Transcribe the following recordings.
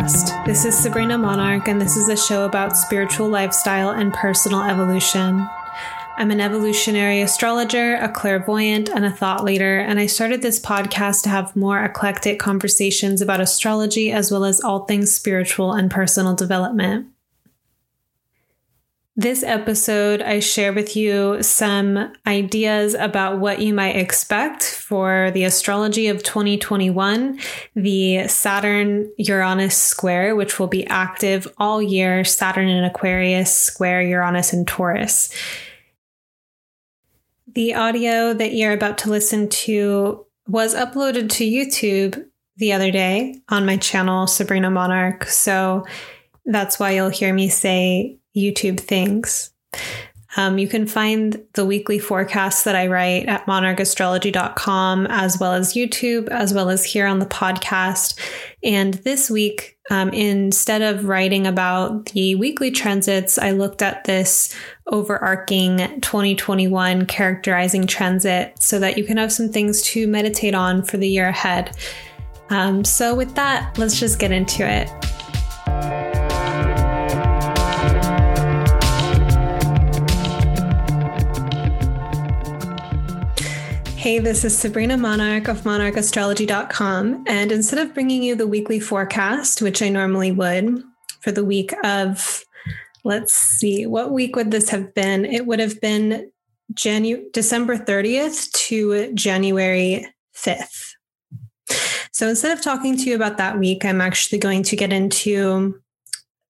podcast. This is Sabrina Monarch, and this is a show about spiritual lifestyle and personal evolution. I'm an evolutionary astrologer, a clairvoyant, and a thought leader, and I started this podcast to have more eclectic conversations about astrology as well as all things spiritual and personal development. This episode, I share with you some ideas about what you might expect for the astrology of 2021, the Saturn Uranus square, which will be active all year, Saturn in Aquarius, square Uranus in Taurus. The audio that you're about to listen to was uploaded to YouTube the other day on my channel, Sabrina Monarch. So that's why you'll hear me say YouTube things. Um, you can find the weekly forecasts that I write at monarchastrology.com, as well as YouTube, as well as here on the podcast. And this week, um, instead of writing about the weekly transits, I looked at this overarching 2021 characterizing transit so that you can have some things to meditate on for the year ahead. Um, so, with that, let's just get into it. Hey, this is Sabrina Monarch of monarchastrology.com. And instead of bringing you the weekly forecast, which I normally would for the week of, let's see, what week would this have been? It would have been Janu- December 30th to January 5th. So instead of talking to you about that week, I'm actually going to get into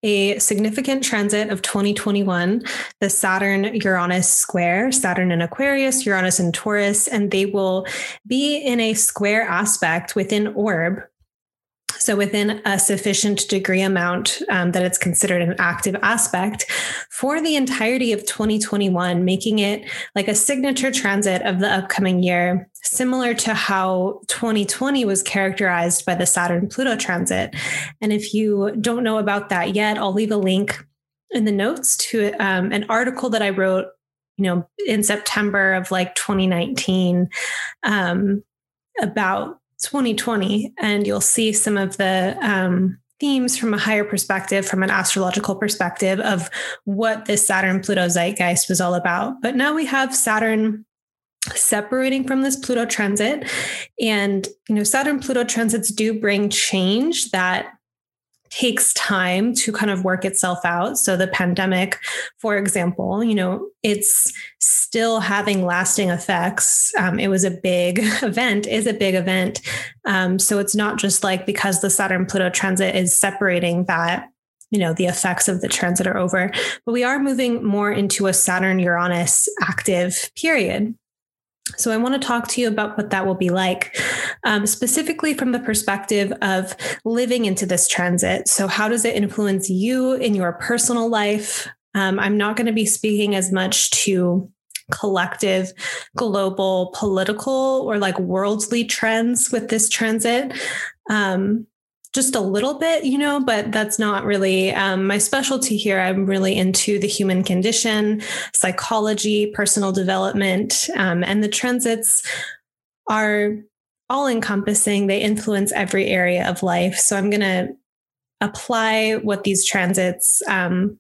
a significant transit of 2021, the Saturn Uranus square, Saturn in Aquarius, Uranus in Taurus, and they will be in a square aspect within orb so, within a sufficient degree amount um, that it's considered an active aspect for the entirety of 2021, making it like a signature transit of the upcoming year, similar to how 2020 was characterized by the Saturn Pluto transit. And if you don't know about that yet, I'll leave a link in the notes to um, an article that I wrote, you know, in September of like 2019 um, about 2020, and you'll see some of the um, themes from a higher perspective, from an astrological perspective of what this Saturn Pluto zeitgeist was all about. But now we have Saturn separating from this Pluto transit. And, you know, Saturn Pluto transits do bring change that takes time to kind of work itself out. So the pandemic, for example, you know, it's still having lasting effects. Um, it was a big event, is a big event. Um, so it's not just like because the Saturn Pluto transit is separating that you know the effects of the transit are over but we are moving more into a saturn uranus active period so, I want to talk to you about what that will be like, um, specifically from the perspective of living into this transit. So, how does it influence you in your personal life? Um, I'm not going to be speaking as much to collective, global, political, or like worldly trends with this transit. Um, just a little bit, you know, but that's not really um, my specialty here. I'm really into the human condition, psychology, personal development, um, and the transits are all encompassing. They influence every area of life. So I'm going to apply what these transits um,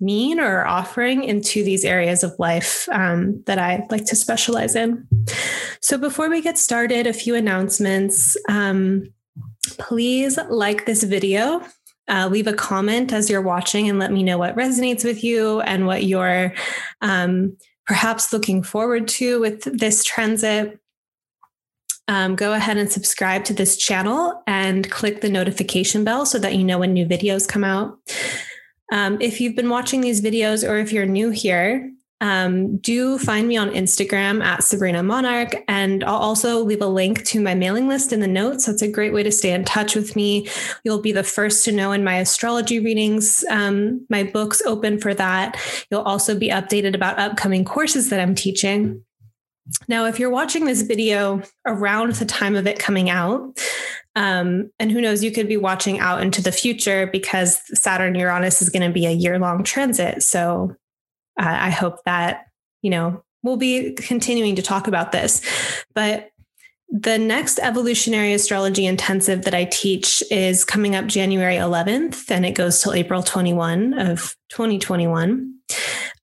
mean or offering into these areas of life um, that I like to specialize in. So before we get started, a few announcements. Um, please like this video. Uh, leave a comment as you're watching and let me know what resonates with you and what you're um, perhaps looking forward to with this transit. Um, go ahead and subscribe to this channel and click the notification bell so that you know when new videos come out. Um, if you've been watching these videos or if you're new here, um, do find me on Instagram at Sabrina Monarch. And I'll also leave a link to my mailing list in the notes. That's a great way to stay in touch with me. You'll be the first to know in my astrology readings. Um, my book's open for that. You'll also be updated about upcoming courses that I'm teaching. Now, if you're watching this video around the time of it coming out, um, and who knows, you could be watching out into the future because Saturn Uranus is going to be a year long transit. So uh, I hope that, you know, we'll be continuing to talk about this. But the next evolutionary astrology intensive that I teach is coming up January 11th, and it goes till April 21 of 2021.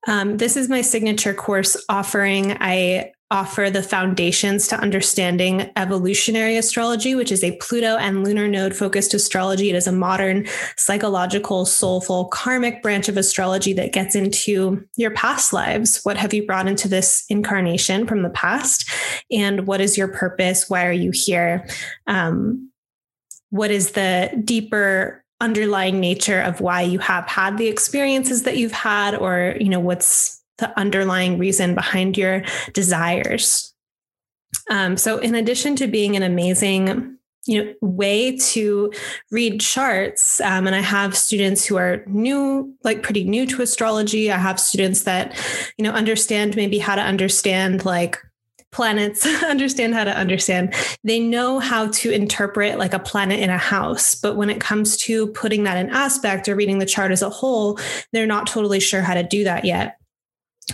Um, this is my signature course offering. I offer the foundations to understanding evolutionary astrology, which is a Pluto and lunar node focused astrology. It is a modern psychological, soulful, karmic branch of astrology that gets into your past lives. What have you brought into this incarnation from the past? And what is your purpose? Why are you here? Um, what is the deeper underlying nature of why you have had the experiences that you've had or you know what's the underlying reason behind your desires um, so in addition to being an amazing you know way to read charts um, and i have students who are new like pretty new to astrology i have students that you know understand maybe how to understand like planets understand how to understand. They know how to interpret like a planet in a house, but when it comes to putting that in aspect or reading the chart as a whole, they're not totally sure how to do that yet.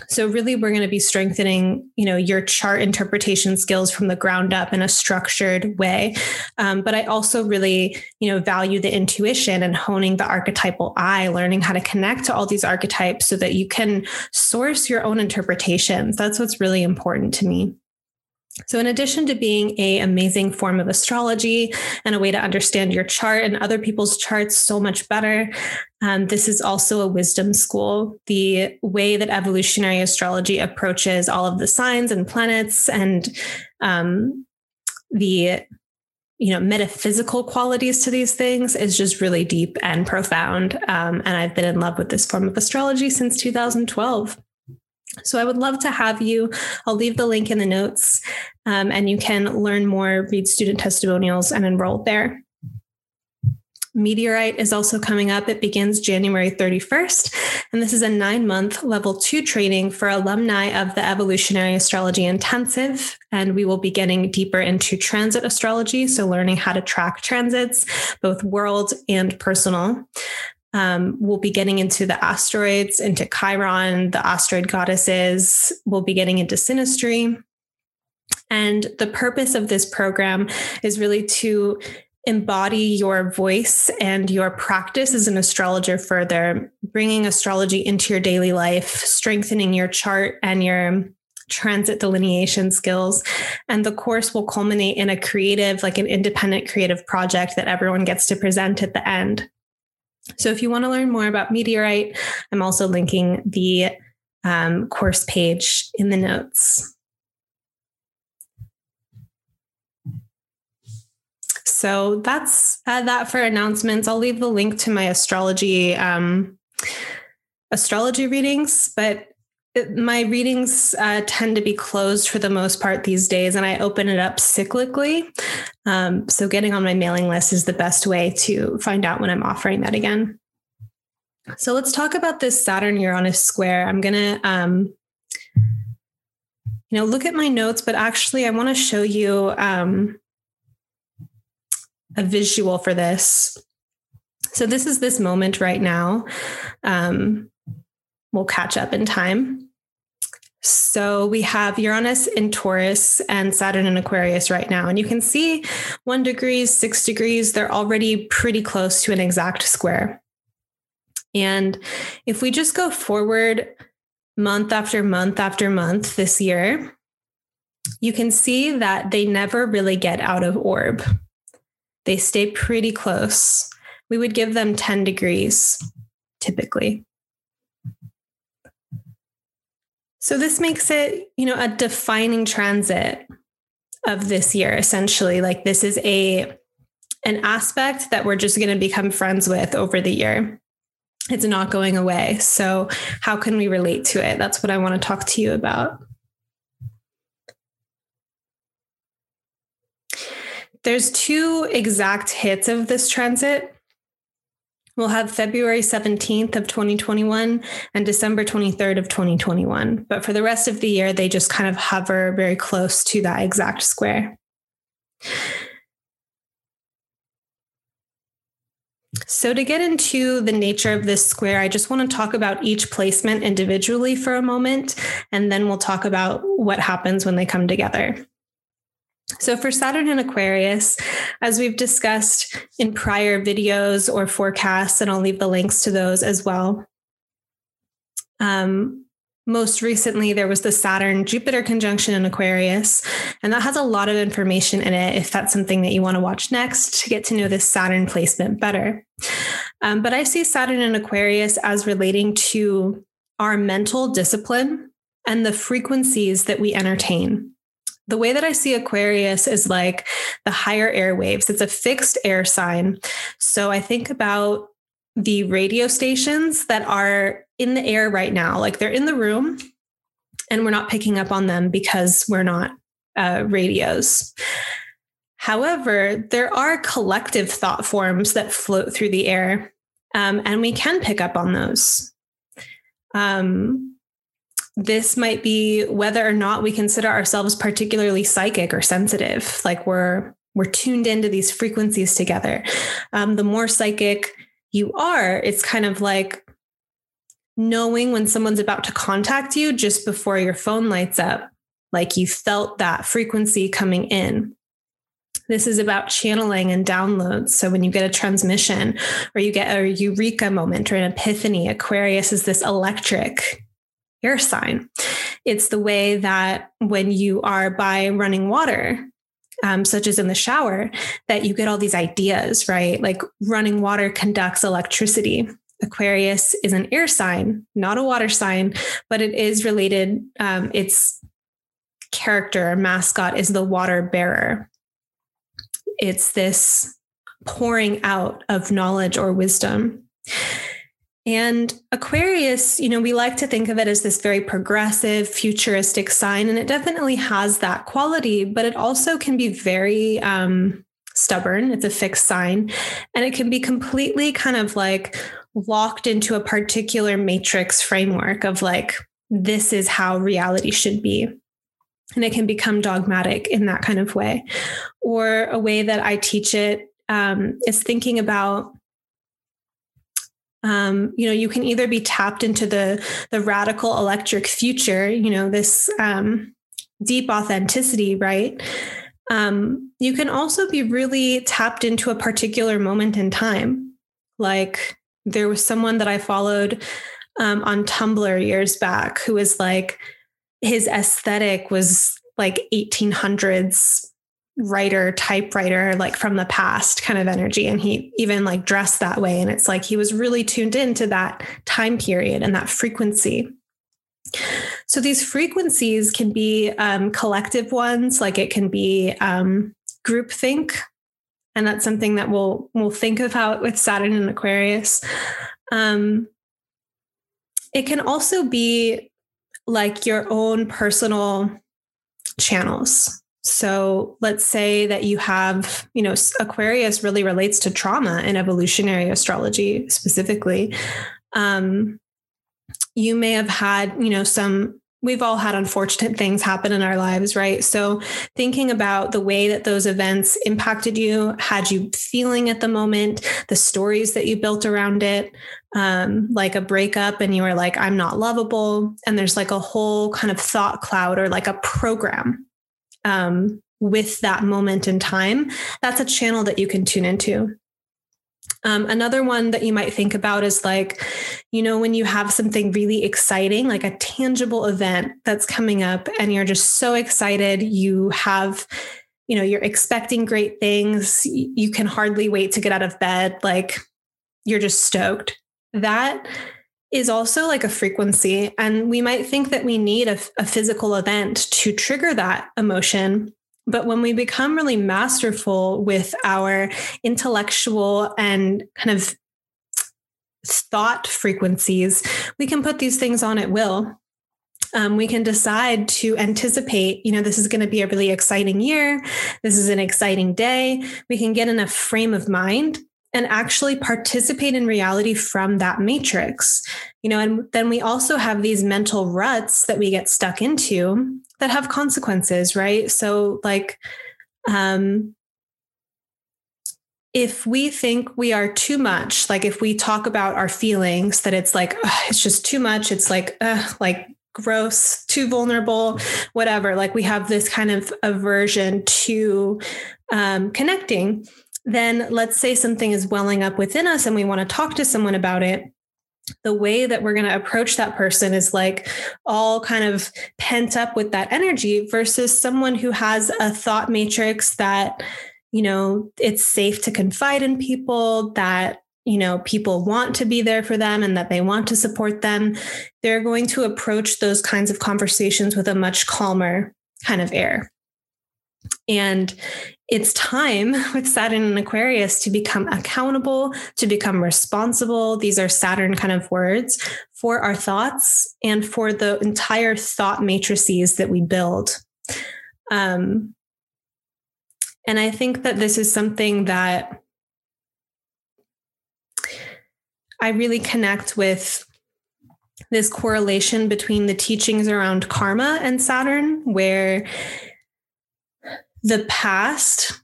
So really we're going to be strengthening, you know, your chart interpretation skills from the ground up in a structured way. Um, but I also really, you know, value the intuition and honing the archetypal eye, learning how to connect to all these archetypes so that you can source your own interpretations. That's what's really important to me. So, in addition to being a amazing form of astrology and a way to understand your chart and other people's charts so much better, um, this is also a wisdom school. The way that evolutionary astrology approaches all of the signs and planets and um, the you know metaphysical qualities to these things is just really deep and profound. Um, and I've been in love with this form of astrology since 2012. So I would love to have you. I'll leave the link in the notes um, and you can learn more, read student testimonials, and enroll there. Meteorite is also coming up. It begins January 31st. And this is a nine month level two training for alumni of the Evolutionary Astrology Intensive. And we will be getting deeper into transit astrology. So, learning how to track transits, both world and personal. Um, we'll be getting into the asteroids, into Chiron, the asteroid goddesses. We'll be getting into synastry. And the purpose of this program is really to embody your voice and your practice as an astrologer further, bringing astrology into your daily life, strengthening your chart and your transit delineation skills. And the course will culminate in a creative, like an independent creative project that everyone gets to present at the end. So if you want to learn more about Meteorite, I'm also linking the um, course page in the notes. So that's uh, that for announcements. I'll leave the link to my astrology um, astrology readings, but my readings uh, tend to be closed for the most part these days, and I open it up cyclically. Um, so, getting on my mailing list is the best way to find out when I'm offering that again. So, let's talk about this Saturn Uranus square. I'm going to, um, you know, look at my notes, but actually, I want to show you um, a visual for this. So, this is this moment right now. Um, we'll catch up in time. So we have Uranus in Taurus and Saturn in Aquarius right now. And you can see one degrees, six degrees, they're already pretty close to an exact square. And if we just go forward month after month after month this year, you can see that they never really get out of orb. They stay pretty close. We would give them 10 degrees typically. So this makes it, you know, a defining transit of this year essentially. Like this is a an aspect that we're just going to become friends with over the year. It's not going away. So how can we relate to it? That's what I want to talk to you about. There's two exact hits of this transit We'll have February 17th of 2021 and December 23rd of 2021. But for the rest of the year, they just kind of hover very close to that exact square. So, to get into the nature of this square, I just want to talk about each placement individually for a moment, and then we'll talk about what happens when they come together. So, for Saturn and Aquarius, as we've discussed in prior videos or forecasts, and I'll leave the links to those as well. Um, most recently, there was the Saturn Jupiter conjunction in Aquarius, and that has a lot of information in it if that's something that you want to watch next to get to know this Saturn placement better. Um, but I see Saturn in Aquarius as relating to our mental discipline and the frequencies that we entertain the way that I see Aquarius is like the higher airwaves. It's a fixed air sign. So I think about the radio stations that are in the air right now, like they're in the room and we're not picking up on them because we're not uh, radios. However, there are collective thought forms that float through the air, um, and we can pick up on those. Um, this might be whether or not we consider ourselves particularly psychic or sensitive. Like we're we're tuned into these frequencies together. Um, the more psychic you are it's kind of like knowing when someone's about to contact you just before your phone lights up like you felt that frequency coming in. This is about channeling and downloads. So when you get a transmission or you get a eureka moment or an epiphany, Aquarius is this electric air sign. It's the way that when you are by running water, um, such as in the shower, that you get all these ideas, right? Like running water conducts electricity. Aquarius is an air sign, not a water sign, but it is related. Um, its character, mascot, is the water bearer. It's this pouring out of knowledge or wisdom. And Aquarius, you know, we like to think of it as this very progressive, futuristic sign, and it definitely has that quality, but it also can be very um, stubborn. It's a fixed sign, and it can be completely kind of like locked into a particular matrix framework of like, this is how reality should be. And it can become dogmatic in that kind of way. Or a way that I teach it um, is thinking about um, you know you can either be tapped into the the radical electric future you know this um, deep authenticity right? Um, you can also be really tapped into a particular moment in time. Like there was someone that i followed um, on tumblr years back who was like his aesthetic was like 1800s writer typewriter like from the past kind of energy. And he even like dressed that way. And it's like he was really tuned into that time period and that frequency. So these frequencies can be um, collective ones. Like it can be um, group think and that's something that we'll we'll think about with saturn and aquarius. Um, it can also be like your own personal channels so let's say that you have, you know, Aquarius really relates to trauma in evolutionary astrology specifically. Um, you may have had, you know, some we've all had unfortunate things happen in our lives, right? So thinking about the way that those events impacted you, had you feeling at the moment, the stories that you built around it, um, like a breakup and you were like, I'm not lovable. And there's like a whole kind of thought cloud or like a program um, with that moment in time, that's a channel that you can tune into. Um, another one that you might think about is like, you know, when you have something really exciting, like a tangible event that's coming up, and you're just so excited, you have, you know, you're expecting great things, you can hardly wait to get out of bed, like you're just stoked. That is also like a frequency. And we might think that we need a, a, physical event to trigger that emotion. But when we become really masterful with our intellectual and kind of thought frequencies, we can put these things on at will. Um, we can decide to anticipate, you know, this is going to be a really exciting year. This is an exciting day. We can get in a frame of mind and actually participate in reality from that matrix. You know, and then we also have these mental ruts that we get stuck into that have consequences, right? So like um if we think we are too much, like if we talk about our feelings that it's like it's just too much, it's like uh, like gross, too vulnerable, whatever. Like we have this kind of aversion to um, connecting. Then let's say something is welling up within us and we want to talk to someone about it the way that we're going to approach that person is like all kind of pent up with that energy versus someone who has a thought matrix that you know it's safe to confide in people that you know people want to be there for them and that they want to support them. They're going to approach those kinds of conversations with a much calmer kind of air and it's time with Saturn and Aquarius to become accountable, to become responsible. These are Saturn kind of words for our thoughts and for the entire thought matrices that we build. Um, and I think that this is something that I really connect with this correlation between the teachings around karma and Saturn, where the past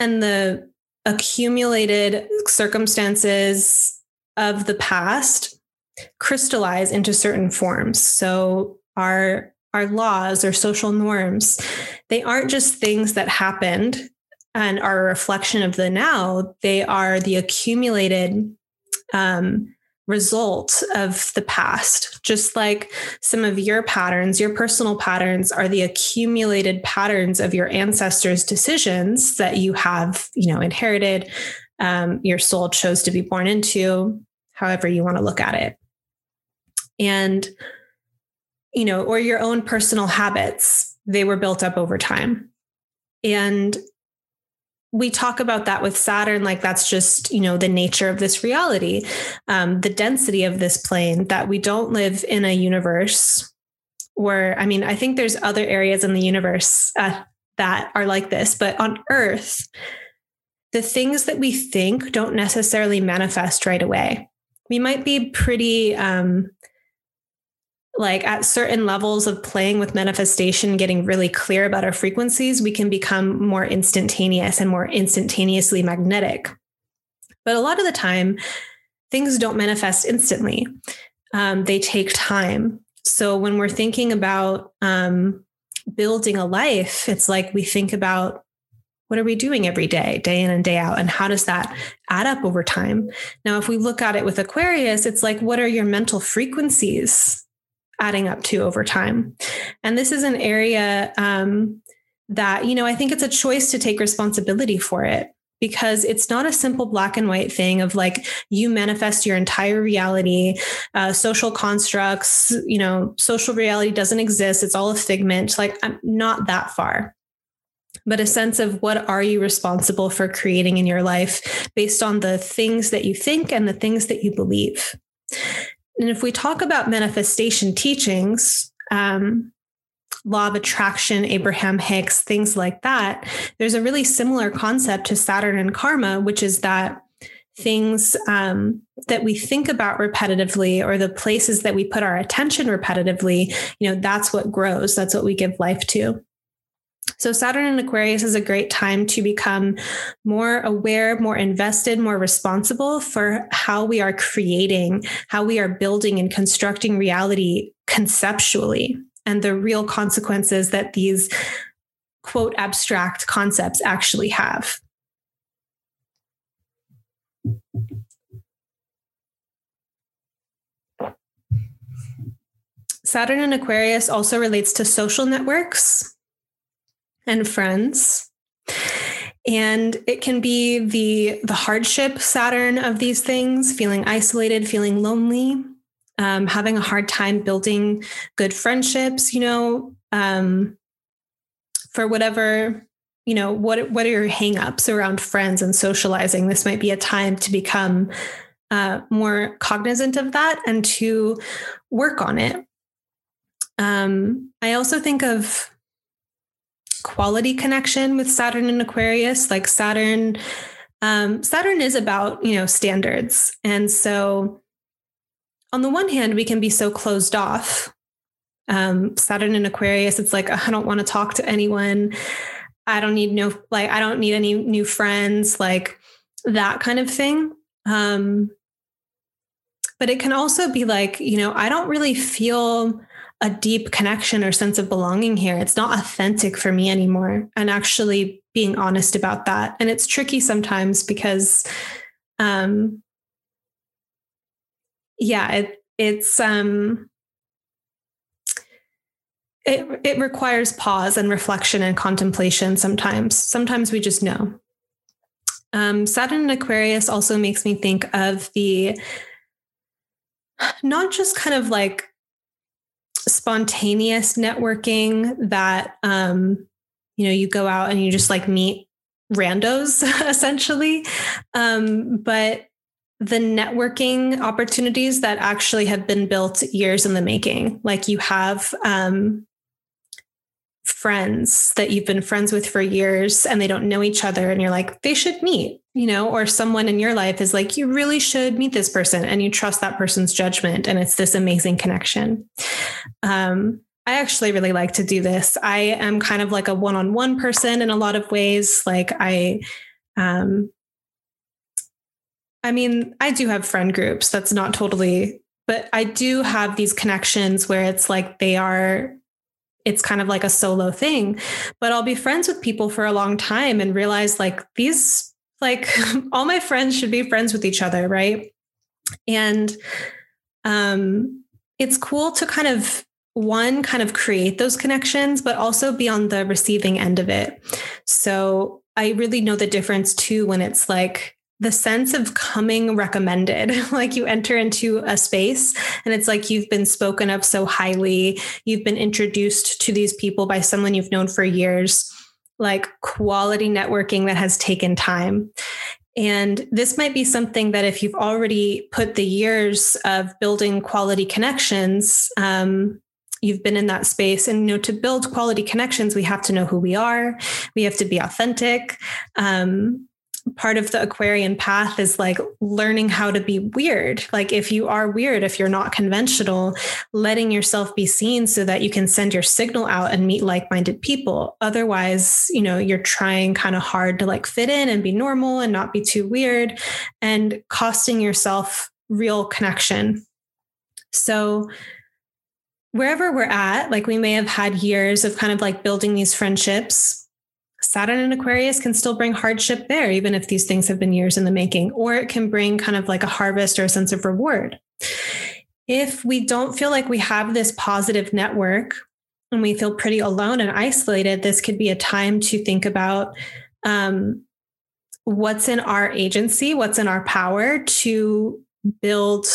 and the accumulated circumstances of the past crystallize into certain forms. So our our laws or social norms, they aren't just things that happened and are a reflection of the now. They are the accumulated um, result of the past. Just like some of your patterns, your personal patterns are the accumulated patterns of your ancestors' decisions that you have, you know, inherited, um, your soul chose to be born into, however you want to look at it. And, you know, or your own personal habits, they were built up over time. And we talk about that with Saturn, like that's just, you know, the nature of this reality, um, the density of this plane, that we don't live in a universe where, I mean, I think there's other areas in the universe uh, that are like this, but on Earth, the things that we think don't necessarily manifest right away. We might be pretty um, like at certain levels of playing with manifestation, getting really clear about our frequencies, we can become more instantaneous and more instantaneously magnetic. But a lot of the time, things don't manifest instantly, um, they take time. So when we're thinking about um, building a life, it's like we think about what are we doing every day, day in and day out? And how does that add up over time? Now, if we look at it with Aquarius, it's like, what are your mental frequencies adding up to over time. And this is an area um, that, you know, I think it's a choice to take responsibility for it because it's not a simple black and white thing of like you manifest your entire reality uh, social constructs you know social reality doesn't exist. It's all a figment. Like i'm not that far. But a sense of what are you responsible for creating in your life based on the things that you think and the things that you believe and if we talk about manifestation teachings, um, law of attraction, Abraham Hicks, things like that, there's a really similar concept to Saturn and karma, which is that things um, that we think about repetitively or the places that we put our attention repetitively, you know, that's what grows. That's what we give life to. So, Saturn in Aquarius is a great time to become more aware, more invested, more responsible for how we are creating, how we are building and constructing reality conceptually, and the real consequences that these quote abstract concepts actually have. Saturn in Aquarius also relates to social networks and friends. And it can be the the hardship Saturn of these things, feeling isolated, feeling lonely, um, having a hard time building good friendships, you know, um, for whatever, you know, what what are your hangups around friends and socializing? This might be a time to become uh, more cognizant of that and to work on it. Um, I also think of quality connection with Saturn and Aquarius. Like Saturn, um, Saturn is about, you know, standards. And so on the one hand, we can be so closed off. Um, Saturn and Aquarius, it's like, I don't want to talk to anyone. I don't need no, like, I don't need any new friends, like that kind of thing. Um, but it can also be like, you know, I don't really feel a deep connection or sense of belonging here. It's not authentic for me anymore. And actually being honest about that. And it's tricky sometimes because um yeah, it it's um it it requires pause and reflection and contemplation sometimes. Sometimes we just know. Um, Saturn in Aquarius also makes me think of the not just kind of like spontaneous networking that um, you know you go out and you just like meet randos essentially. Um, but the networking opportunities that actually have been built years in the making like you have um, friends that you've been friends with for years and they don't know each other and you're like they should meet you know or someone in your life is like you really should meet this person and you trust that person's judgment and it's this amazing connection. Um, i actually really like to do this. I am kind of like a one-on-one person in a lot of ways. Like i um, i mean i do have friend groups. That's not totally but i do have these connections where it's like they are it's kind of like a solo thing. But I'll be friends with people for a long time and realize like these, like all my friends should be friends with each other, right? And um, it's cool to kind of one kind of create those connections, but also be on the receiving end of it. So I really know the difference too when it's like the sense of coming recommended. Like you enter into a space and it's like you've been spoken of so highly. You've been introduced to these people by someone you've known for years. Like quality networking that has taken time. And this might be something that if you've already put the years of building quality connections um, you've been in that space and you know to build quality connections we have to know who we are. We have to be authentic. Um, part of the Aquarian path is like learning how to be weird. Like if you are weird, if you're not conventional, letting yourself be seen so that you can send your signal out and meet like-minded people. Otherwise, you know, you're trying kind of hard to like fit in and be normal and not be too weird and costing yourself real connection. So wherever we're at, like we may have had years of kind of like building these friendships Saturn and Aquarius can still bring hardship there, even if these things have been years in the making, or it can bring kind of like a harvest or a sense of reward. If we don't feel like we have this positive network and we feel pretty alone and isolated, this could be a time to think about um, what's in our agency, what's in our power to build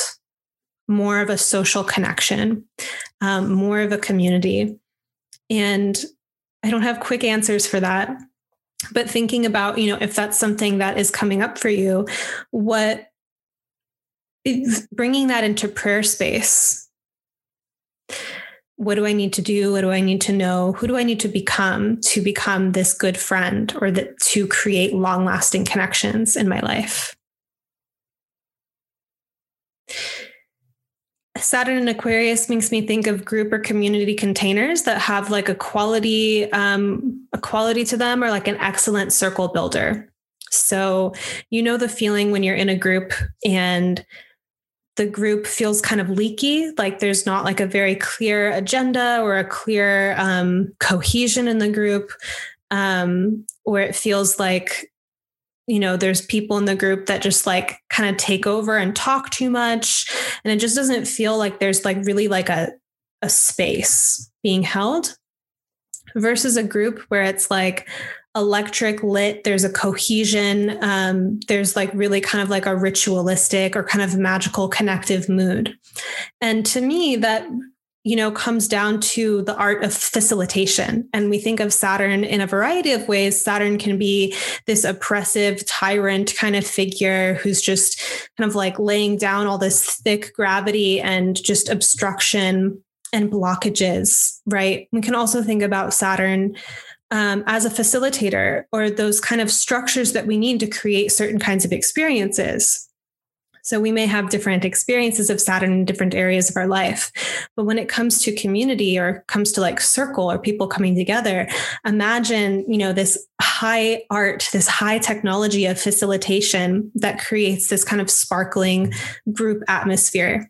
more of a social connection, um, more of a community. And I don't have quick answers for that. But thinking about, you know, if that's something that is coming up for you, what bringing that into prayer space. What do I need to do? What do I need to know? Who do I need to become to become this good friend or that to create long lasting connections in my life? Saturn and Aquarius makes me think of group or community containers that have like a quality, um, a quality to them, or like an excellent circle builder. So you know the feeling when you're in a group and the group feels kind of leaky, like there's not like a very clear agenda or a clear um, cohesion in the group, um, where it feels like you know, there's people in the group that just like kind of take over and talk too much. And it just doesn't feel like there's like really like a, a space being held versus a group where it's like electric lit there's a cohesion um, there's like really kind of like a ritualistic or kind of magical connective mood and to me that you know, comes down to the art of facilitation. And we think of Saturn in a variety of ways. Saturn can be this oppressive tyrant kind of figure who's just kind of like laying down all this thick gravity and just obstruction and blockages, right? We can also think about Saturn um, as a facilitator or those kind of structures that we need to create certain kinds of experiences. So we may have different experiences of Saturn in different areas of our life. But when it comes to community or comes to like circle or people coming together, imagine, you know, this high art, this high technology of facilitation that creates this kind of sparkling group atmosphere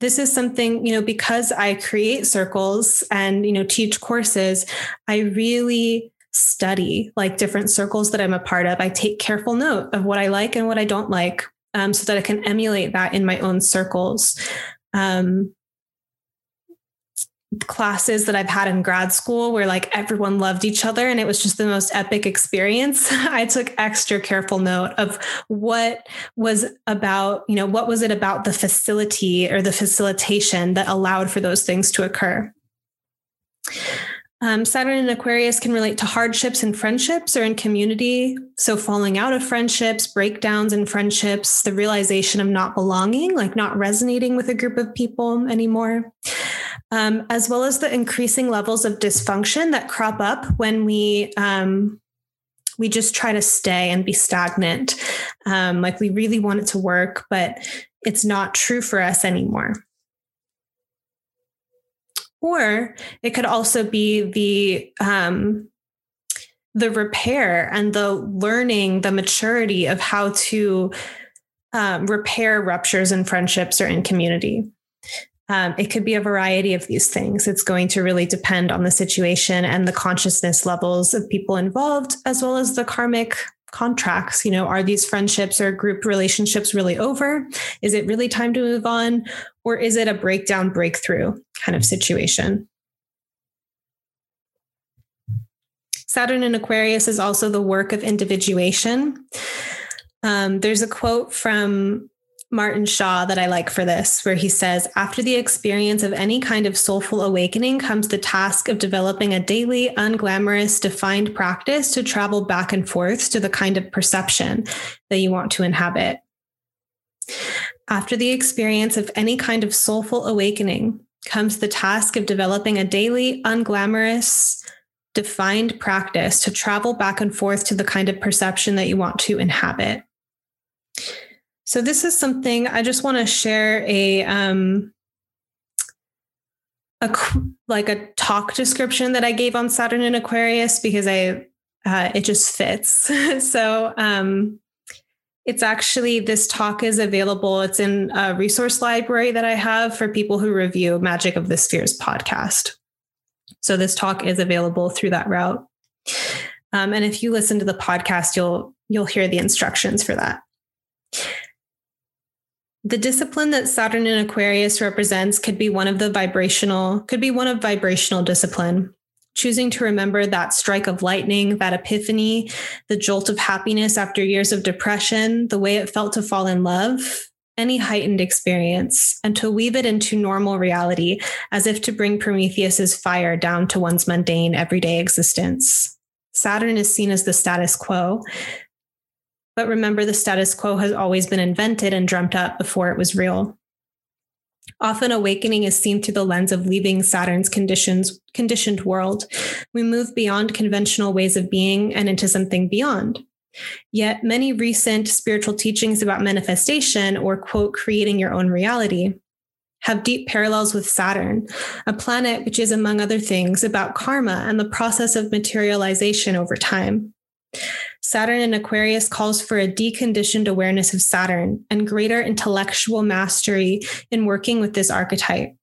this is something, you know, because I create circles and, you know, teach courses, I really study like different circles that I'm a part of. I take careful note of what I like and what I don't like um, so that I can emulate that in my own circles. Um, classes that I've had in grad school where like everyone loved each other and it was just the most epic experience. I took extra careful note of what was about, you know, what was it about the facility or the facilitation that allowed for those things to occur. Um, Saturn and Aquarius can relate to hardships in friendships or in community. So, falling out of friendships, breakdowns in friendships, the realization of not belonging, like not resonating with a group of people anymore, um, as well as the increasing levels of dysfunction that crop up when we. Um, we just try to stay and be stagnant. Um, like we really want it to work, but it's not true for us anymore. Or it could also be the um, the repair and the learning, the maturity of how to um, repair ruptures in friendships or in community. Um, it could be a variety of these things. It's going to really depend on the situation and the consciousness levels of people involved, as well as the karmic contracts. You know, are these friendships or group relationships really over? Is it really time to move on? Or is it a breakdown, breakthrough kind of situation? Saturn in Aquarius is also the work of individuation. Um, there's a quote from Martin Shaw that I like for this, where he says, After the experience of any kind of soulful awakening comes the task of developing a daily, unglamorous, defined practice to travel back and forth to the kind of perception that you want to inhabit. After the experience of any kind of soulful awakening comes the task of developing a daily, unglamorous, defined practice to travel back and forth to the kind of perception that you want to inhabit. So this is something I just want to share a um a like a talk description that I gave on Saturn in Aquarius because I uh, it just fits. so um it's actually this talk is available. It's in a resource library that I have for people who review Magic of the Spheres podcast. So this talk is available through that route. Um, and if you listen to the podcast, you'll you'll hear the instructions for that. The discipline that Saturn in Aquarius represents could be one of the vibrational, could be one of vibrational discipline. Choosing to remember that strike of lightning, that epiphany, the jolt of happiness after years of depression, the way it felt to fall in love, any heightened experience, and to weave it into normal reality as if to bring Prometheus's fire down to one's mundane everyday existence. Saturn is seen as the status quo, but remember, the status quo has always been invented and dreamt up before it was real. Often awakening is seen through the lens of leaving Saturn's conditions, conditioned world. We move beyond conventional ways of being and into something beyond. Yet many recent spiritual teachings about manifestation or quote, creating your own reality have deep parallels with Saturn, a planet which is, among other things, about karma and the process of materialization over time. Saturn in Aquarius calls for a deconditioned awareness of Saturn and greater intellectual mastery in working with this archetype.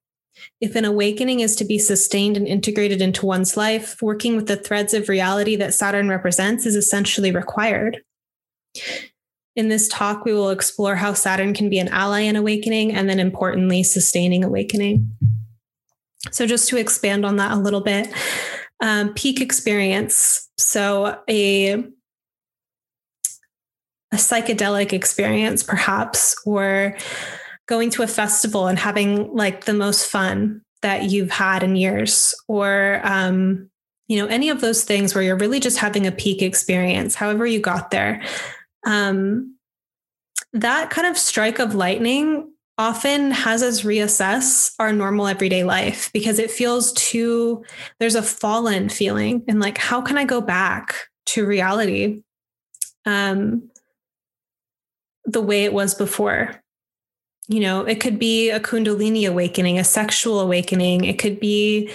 If an awakening is to be sustained and integrated into one's life, working with the threads of reality that Saturn represents is essentially required. In this talk, we will explore how Saturn can be an ally in awakening and then, importantly, sustaining awakening. So, just to expand on that a little bit, um, peak experience. So, a a psychedelic experience, perhaps, or going to a festival and having like the most fun that you've had in years, or, um, you know, any of those things where you're really just having a peak experience, however you got there. Um, that kind of strike of lightning often has us reassess our normal everyday life because it feels too, there's a fallen feeling and like, how can I go back to reality? Um, the way it was before. You know, it could be a Kundalini awakening, a sexual awakening. It could be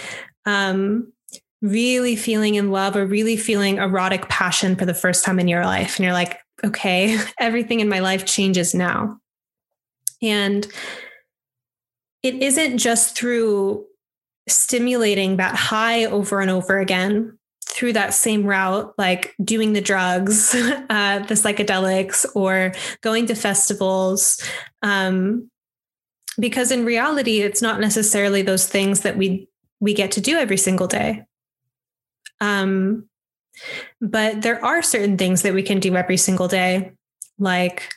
um, really feeling in love or really feeling erotic passion for the first time in your life. And you're like, okay, everything in my life changes now. And it isn't just through stimulating that high over and over again through that same route, like doing the drugs, uh, the psychedelics, or going to festivals. Um, because in reality, it's not necessarily those things that we we get to do every single day. Um, but there are certain things that we can do every single day, like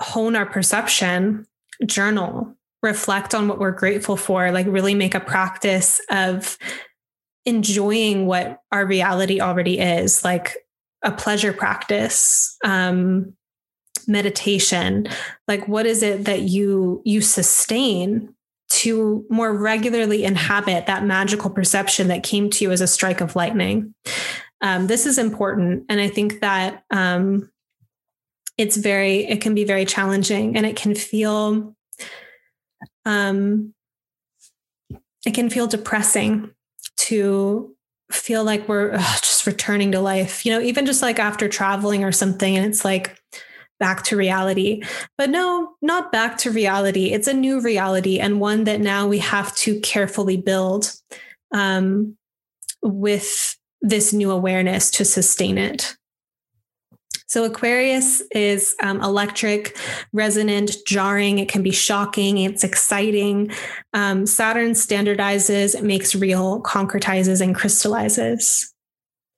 hone our perception, journal, reflect on what we're grateful for, like really make a practice of enjoying what our reality already is, like a pleasure practice, um, meditation. Like, what is it that you you sustain to more regularly inhabit that magical perception that came to you as a strike of lightning? Um, this is important, and I think that um, it's very it can be very challenging, and it can feel um, it can feel depressing to feel like we're ugh, just returning to life, you know, even just like after traveling or something, and it's like back to reality. But no, not back to reality. It's a new reality and one that now we have to carefully build um, with this new awareness to sustain it. So Aquarius is um, electric, resonant, jarring. It can be shocking. It's exciting. Um, Saturn standardizes, makes real, concretizes, and crystallizes.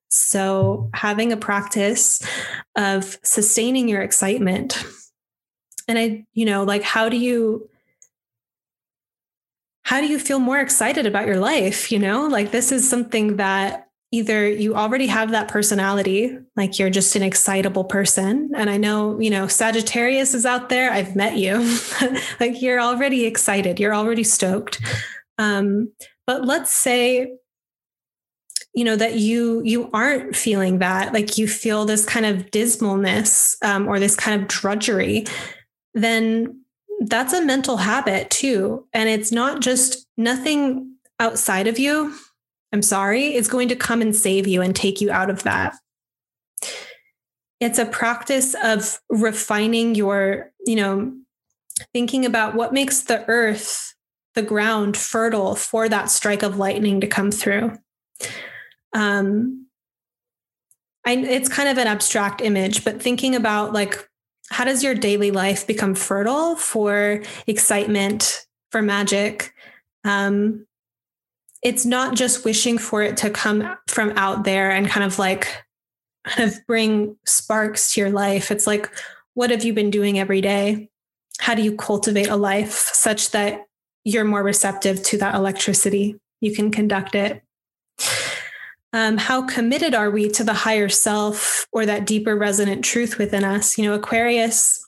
So having a practice of sustaining your excitement. And I, you know, like how do you how do you feel more excited about your life? You know, like this is something that either you already have that personality, like you're just an excitable person. And I know, you know, Sagittarius is out there. I've met you. like you're already excited, you're already stoked. Um, but let's say you know that you you aren't feeling that like you feel this kind of dismalness um, or this kind of drudgery then that's a mental habit too and it's not just nothing outside of you I'm sorry, is going to come and save you and take you out of that. It's a practice of refining your, you know, thinking about what makes the earth, the ground fertile for that strike of lightning to come through. Um, I, it's kind of an abstract image, but thinking about like, how does your daily life become fertile for excitement, for magic? Um, it's not just wishing for it to come from out there and kind of like kind of bring sparks to your life. It's like, what have you been doing every day? How do you cultivate a life such that you're more receptive to that electricity? You can conduct it. Um, how committed are we to the higher self or that deeper resonant truth within us? You know, Aquarius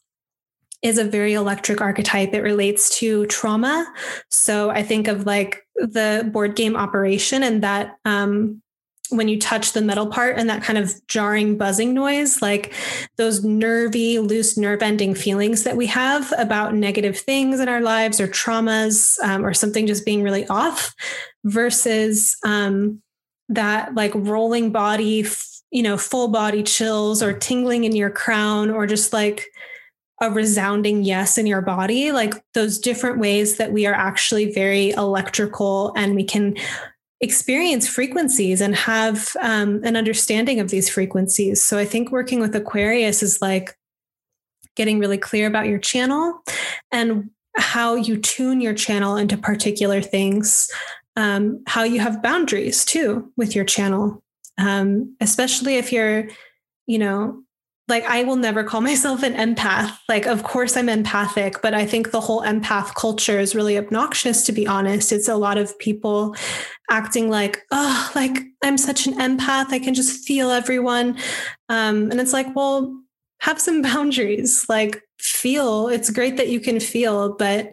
is a very electric archetype. It relates to trauma. So I think of like the board game operation and that um, when you touch the metal part and that kind of jarring buzzing noise, like those nervy, loose nerve ending feelings that we have about negative things in our lives or traumas um, or something just being really off versus um, that like rolling body, you know, full body chills or tingling in your crown or just like a resounding yes in your body, like those different ways that we are actually very electrical and we can experience frequencies and have um, an understanding of these frequencies. So I think working with Aquarius is like getting really clear about your channel and how you tune your channel into particular things, um, how you have boundaries too with your channel, um, especially if you're, you know, like I will never call myself an empath. Like, of course, I'm empathic, but I think the whole empath culture is really obnoxious, to be honest. It's a lot of people acting like, oh, like I'm such an empath. I can just feel everyone. Um, and it's like, well, have some boundaries. Like, feel. It's great that you can feel, but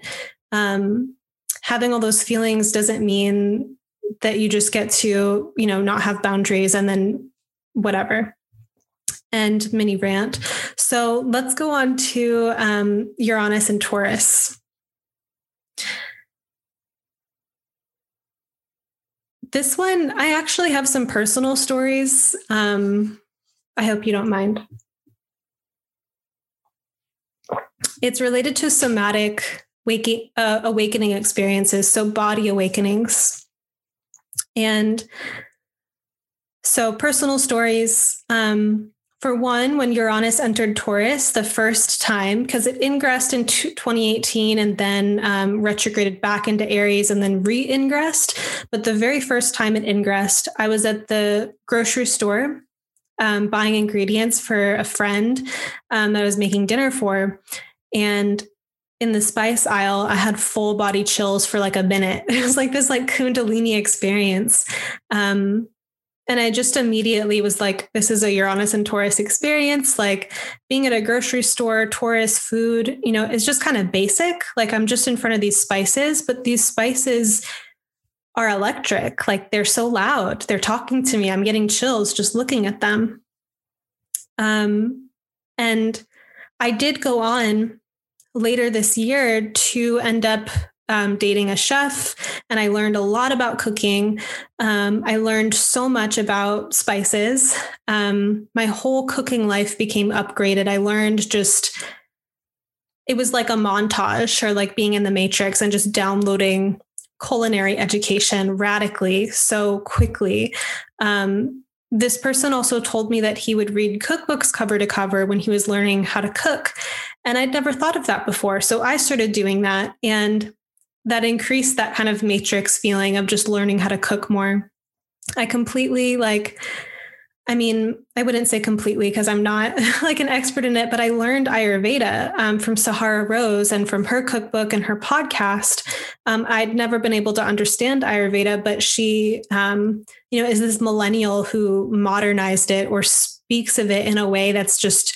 um, having all those feelings doesn't mean that you just get to, you know, not have boundaries and then whatever and mini rant. So let's go on to um, Uranus and Taurus. This one, I actually have some personal stories. Um, I hope you don't mind. It's related to somatic waking uh, awakening experiences, so body awakenings. And so personal stories. Um, for one, when Uranus entered Taurus the first time, because it ingressed in 2018 and then um, retrograded back into Aries and then re ingressed. But the very first time it ingressed, I was at the grocery store um, buying ingredients for a friend um, that I was making dinner for. And in the spice aisle, I had full body chills for like a minute. It was like this like Kundalini experience. Um, and I just immediately was like, this is a Uranus and Taurus experience. Like being at a grocery store, Taurus food, you know, is just kind of basic. Like I'm just in front of these spices, but these spices are electric. Like they're so loud. They're talking to me. I'm getting chills just looking at them. Um, and I did go on later this year to end up um, dating a chef, and I learned a lot about cooking. Um, I learned so much about spices. Um, my whole cooking life became upgraded. I learned just, it was like a montage or like being in the matrix and just downloading culinary education radically so quickly. Um, this person also told me that he would read cookbooks cover to cover when he was learning how to cook. And I'd never thought of that before. So I started doing that. And that increased that kind of matrix feeling of just learning how to cook more. I completely like, I mean, I wouldn't say completely because I'm not like an expert in it, but I learned Ayurveda um, from Sahara Rose and from her cookbook and her podcast. Um, I'd never been able to understand Ayurveda, but she, um, you know, is this millennial who modernized it or speaks of it in a way that's just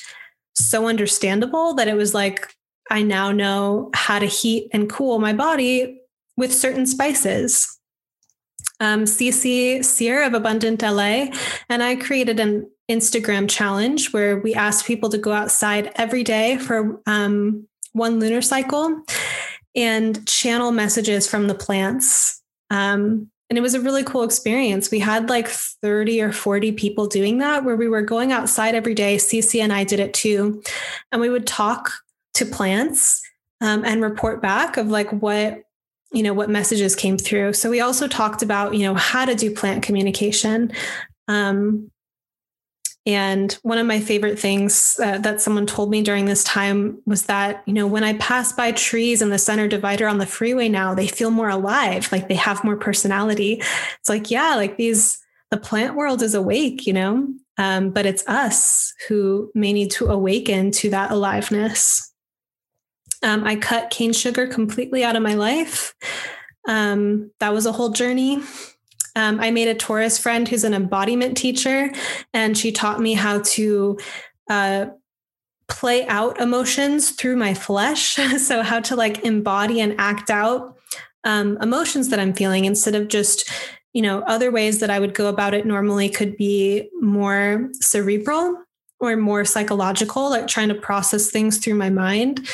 so understandable that it was like I now know how to heat and cool my body with certain spices. Um, Cece Sear of Abundant LA and I created an Instagram challenge where we asked people to go outside every day for um, one lunar cycle and channel messages from the plants. Um, and it was a really cool experience. We had like 30 or 40 people doing that where we were going outside every day. Cece and I did it too. And we would talk to plants um, and report back of like what you know what messages came through. So we also talked about you know how to do plant communication. Um, and one of my favorite things uh, that someone told me during this time was that you know when i pass by trees in the center divider on the freeway now they feel more alive like they have more personality. It's like yeah like these the plant world is awake you know? Um, but it's us who may need to awaken to that aliveness um, I cut cane sugar completely out of my life. Um, that was a whole journey. Um, I made a Taurus friend who's an embodiment teacher, and she taught me how to uh, play out emotions through my flesh. so, how to like embody and act out um, emotions that I'm feeling instead of just, you know, other ways that I would go about it normally could be more cerebral or more psychological, like trying to process things through my mind.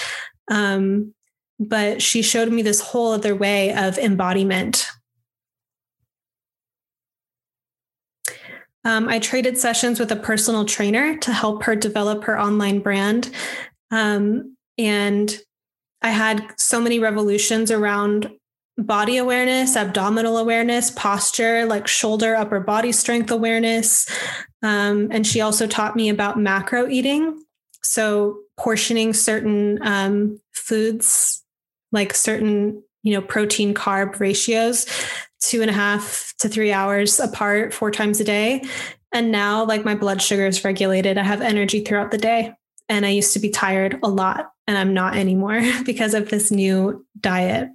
Um, but she showed me this whole other way of embodiment. Um, I traded sessions with a personal trainer to help her develop her online brand. Um, and I had so many revolutions around body awareness, abdominal awareness, posture, like shoulder, upper body strength awareness. Um, and she also taught me about macro eating. So portioning certain um, foods, like certain, you know, protein carb ratios, two and a half to three hours apart, four times a day. And now, like, my blood sugar is regulated. I have energy throughout the day. And I used to be tired a lot, and I'm not anymore because of this new diet.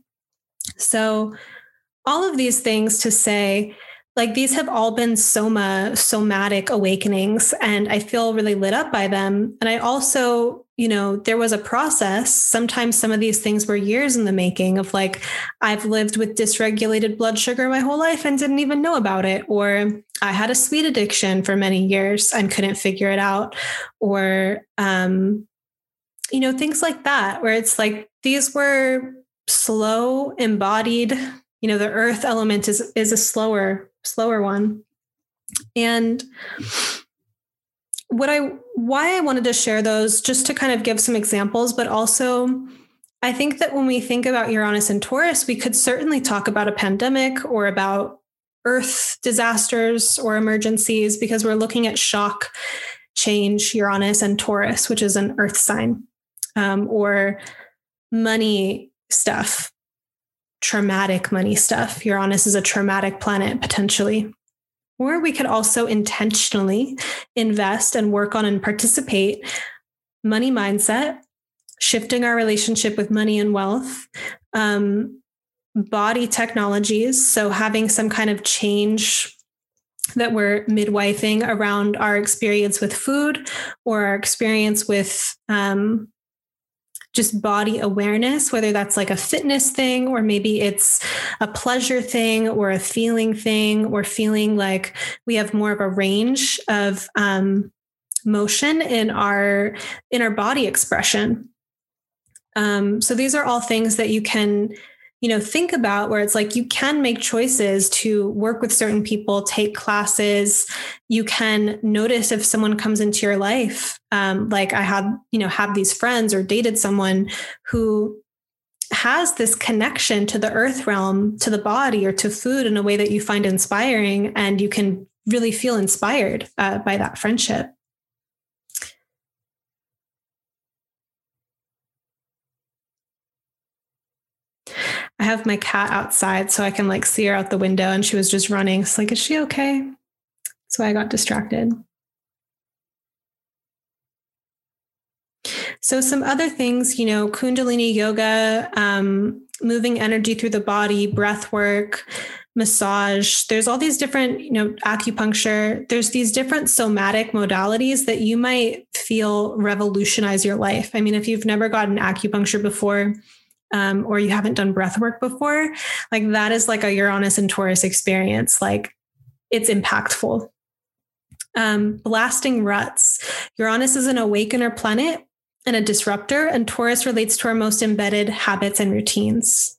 So, all of these things to say, like these have all been soma somatic awakenings and i feel really lit up by them and i also you know there was a process sometimes some of these things were years in the making of like i've lived with dysregulated blood sugar my whole life and didn't even know about it or i had a sweet addiction for many years and couldn't figure it out or um you know things like that where it's like these were slow embodied you know the earth element is is a slower slower one. And what I why I wanted to share those just to kind of give some examples, but also I think that when we think about Uranus and Taurus, we could certainly talk about a pandemic or about earth disasters or emergencies because we're looking at shock, change, Uranus and Taurus, which is an earth sign, um, or money stuff, traumatic money stuff. Uranus is a traumatic planet potentially. Or we could also intentionally invest and work on and participate money mindset, shifting our relationship with money and wealth, um, body technologies. So, having some kind of change that we're midwifing around our experience with food or our experience with um, just body awareness, whether that's like a fitness thing, or maybe it's a pleasure thing, or a feeling thing, or feeling like we have more of a range of um, motion in our in our body expression. Um, so these are all things that you can you know think about where it's like you can make choices to work with certain people take classes. You can notice if someone comes into your life. Um, like i had you know have these friends or dated someone who has this connection to the earth realm to the body or to food in a way that you find inspiring and you can really feel inspired uh, by that friendship I have my cat outside so I can like see her out the window and she was just running. It's like, is she okay? So I got distracted. So, some other things, you know, Kundalini yoga, um, moving energy through the body, breath work, massage. There's all these different, you know, acupuncture. There's these different somatic modalities that you might feel revolutionize your life. I mean, if you've never gotten acupuncture before, um, or you haven't done breath work before, like that is like a Uranus and Taurus experience. Like it's impactful. Um, blasting ruts. Uranus is an awakener planet and a disruptor, and Taurus relates to our most embedded habits and routines.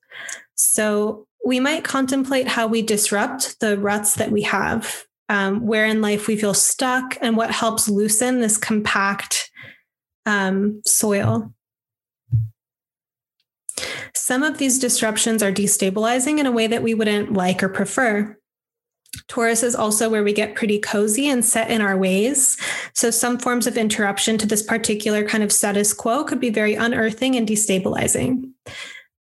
So we might contemplate how we disrupt the ruts that we have, um, where in life we feel stuck, and what helps loosen this compact um, soil. Some of these disruptions are destabilizing in a way that we wouldn't like or prefer. Taurus is also where we get pretty cozy and set in our ways. So, some forms of interruption to this particular kind of status quo could be very unearthing and destabilizing.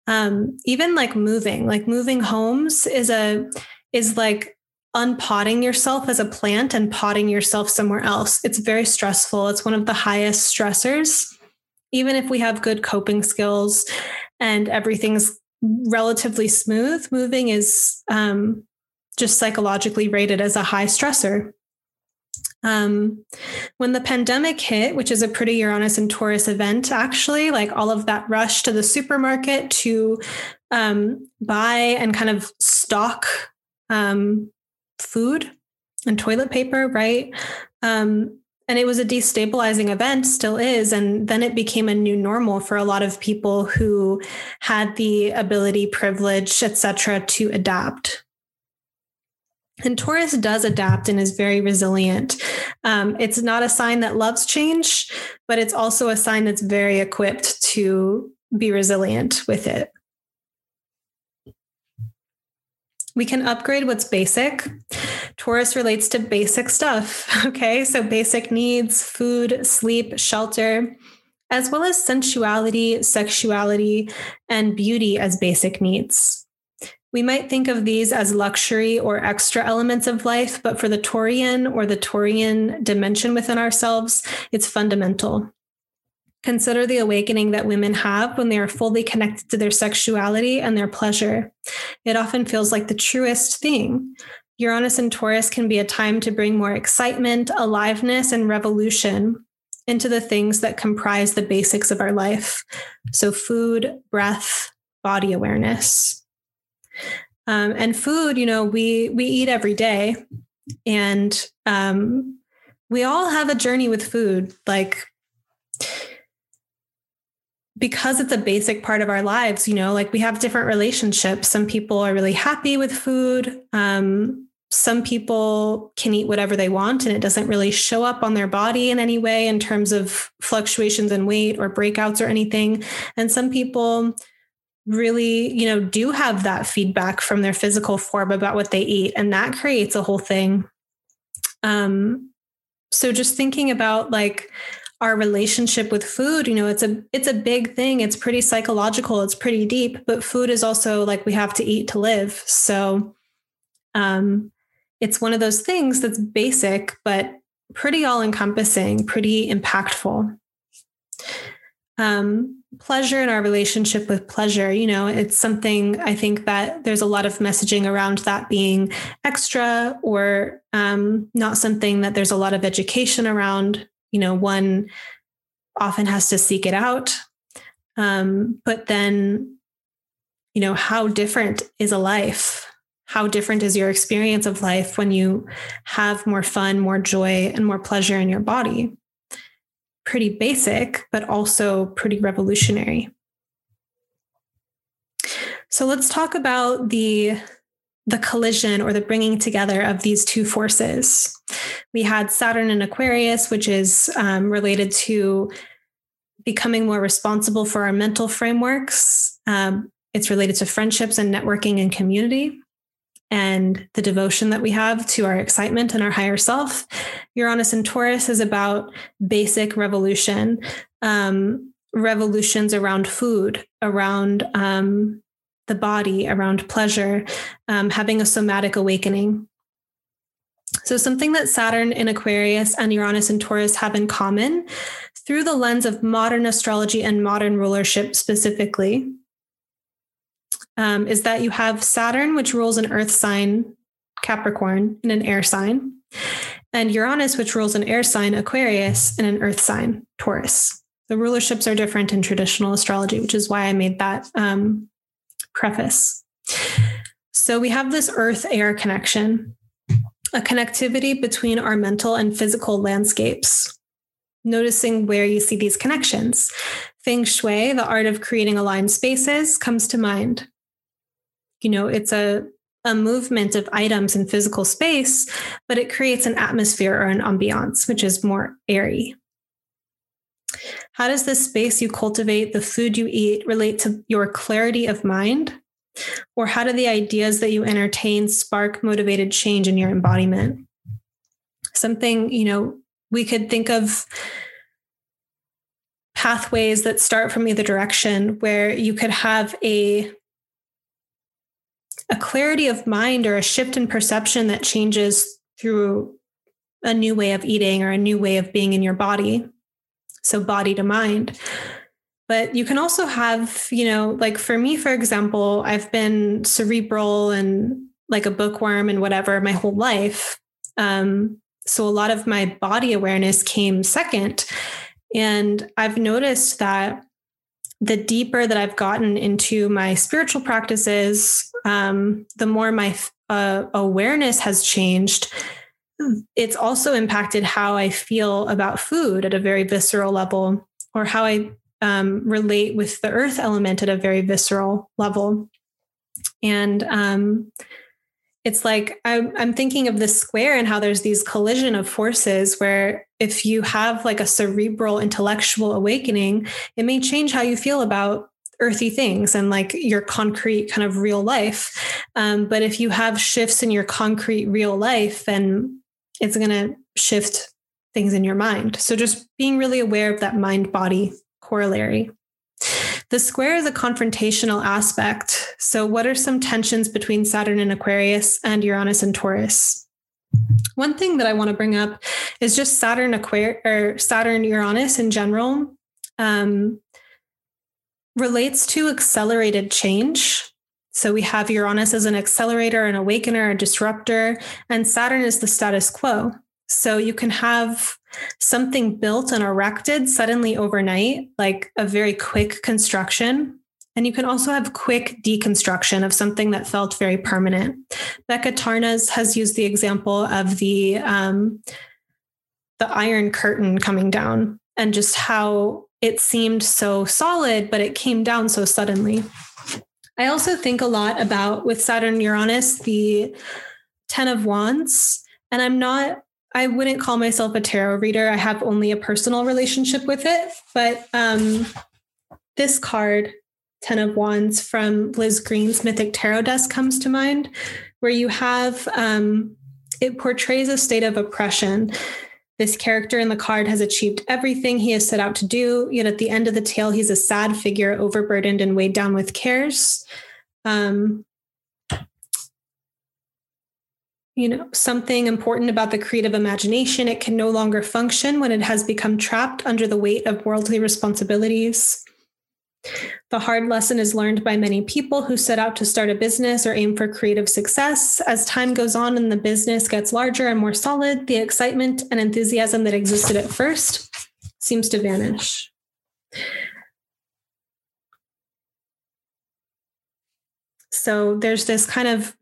Um, even like moving, like moving homes is a is like unpotting yourself as a plant and potting yourself somewhere else. It's very stressful. It's one of the highest stressors. Even if we have good coping skills and everything's relatively smooth, moving is um, just psychologically rated as a high stressor. Um, when the pandemic hit, which is a pretty Uranus and Taurus event, actually, like all of that rush to the supermarket to um, buy and kind of stock um, food and toilet paper, right? Um, and it was a destabilizing event still is and then it became a new normal for a lot of people who had the ability privilege etc to adapt. And taurus does adapt and is very resilient. Um, it's not a sign that loves change but it's also a sign that's very equipped to be resilient with it we can upgrade what's basic. Taurus relates to basic stuff. Okay. So basic needs, food, sleep, shelter, as well as sensuality, sexuality, and beauty as basic needs. We might think of these as luxury or extra elements of life, but for the Taurian or the Taurian dimension within ourselves, it's fundamental. Consider the awakening that women have when they are fully connected to their sexuality and their pleasure. It often feels like the truest thing. Uranus and Taurus can be a time to bring more excitement, aliveness, and revolution into the things that comprise the basics of our life. So, food, breath, body awareness. Um, and food, you know, we we eat every day, and um, we all have a journey with food. Like because it's a basic part of our lives, you know, like we have different relationships. Some people are really happy with food. Um, some people can eat whatever they want and it doesn't really show up on their body in any way in terms of fluctuations in weight or breakouts or anything. And some people really, you know, do have that feedback from their physical form about what they eat. And that creates a whole thing. Um, so just thinking about like our relationship with food, you know, it's a it's a big thing. It's pretty psychological, it's pretty deep, but food is also like we have to eat to live. So um it's one of those things that's basic but pretty all encompassing, pretty impactful. Um pleasure in our relationship with pleasure you know it's something i think that there's a lot of messaging around that being extra or um, not something that there's a lot of education around you know one often has to seek it out. Um, but then you know how different is a life? How different is your experience of life when you have more fun more joy and more pleasure in your body? Pretty basic, but also pretty revolutionary. So let's talk about the the collision or the bringing together of these two forces. We had Saturn in Aquarius, which is um, related to becoming more responsible for our mental frameworks. Um, it's related to friendships and networking and community and the devotion that we have to our excitement and our higher self. Uranus and Taurus is about basic revolution, um, revolutions around food, around um, the body, around pleasure, um, having a somatic awakening. So, something that Saturn in Aquarius and Uranus in Taurus have in common through the lens of modern astrology and modern rulership specifically um, is that you have Saturn, which rules an earth sign, Capricorn, in an air sign, and Uranus, which rules an air sign, Aquarius, in an earth sign, Taurus. The rulerships are different in traditional astrology, which is why I made that um, preface. So we have this earth air connection, a connectivity between our mental and physical landscapes. Noticing where you see these connections. Feng Shui, the art of creating aligned spaces, comes to mind you know it's a a movement of items in physical space, but it creates an atmosphere or an ambiance, which is more airy. How does the space you cultivate, the food you eat, relate to your clarity of mind? Or how do the ideas that you entertain spark motivated change in your embodiment? Something, you know, we could think of pathways that start from either direction where you could have a a clarity of mind or a shift in perception that changes through a new way of eating or a new way of being in your body. So, body to mind. But you can also have, you know, like for me, for example, I've been cerebral and like a bookworm and whatever my whole life. Um, so, a lot of my body awareness came second. And I've noticed that the deeper that I've gotten into my spiritual practices, um, the more my uh, awareness has changed. It's also impacted how I feel about food at a very visceral level, or how I um, relate with the earth element at a very visceral level. And um, it's like I'm, I'm thinking of the square and how there's these collision of forces where if you have like a cerebral intellectual awakening it may change how you feel about earthy things and like your concrete kind of real life um, but if you have shifts in your concrete real life then it's going to shift things in your mind so just being really aware of that mind body corollary the square is a confrontational aspect. So, what are some tensions between Saturn and Aquarius and Uranus and Taurus? One thing that I want to bring up is just Saturn Aquarius or Saturn Uranus in general um, relates to accelerated change. So we have Uranus as an accelerator, an awakener, a disruptor, and Saturn is the status quo. So you can have something built and erected suddenly overnight, like a very quick construction. And you can also have quick deconstruction of something that felt very permanent. Becca Tarnas has used the example of the um, the iron curtain coming down and just how it seemed so solid, but it came down so suddenly. I also think a lot about with Saturn Uranus the Ten of Wands, and I'm not, I wouldn't call myself a tarot reader. I have only a personal relationship with it. But um, this card, Ten of Wands from Liz Greene's Mythic Tarot Deck, comes to mind, where you have, um, it portrays a state of oppression. This character in the card has achieved everything he has set out to do, yet at the end of the tale, he's a sad figure, overburdened and weighed down with cares. Um, you know, something important about the creative imagination. It can no longer function when it has become trapped under the weight of worldly responsibilities. The hard lesson is learned by many people who set out to start a business or aim for creative success. As time goes on and the business gets larger and more solid, the excitement and enthusiasm that existed at first seems to vanish. So there's this kind of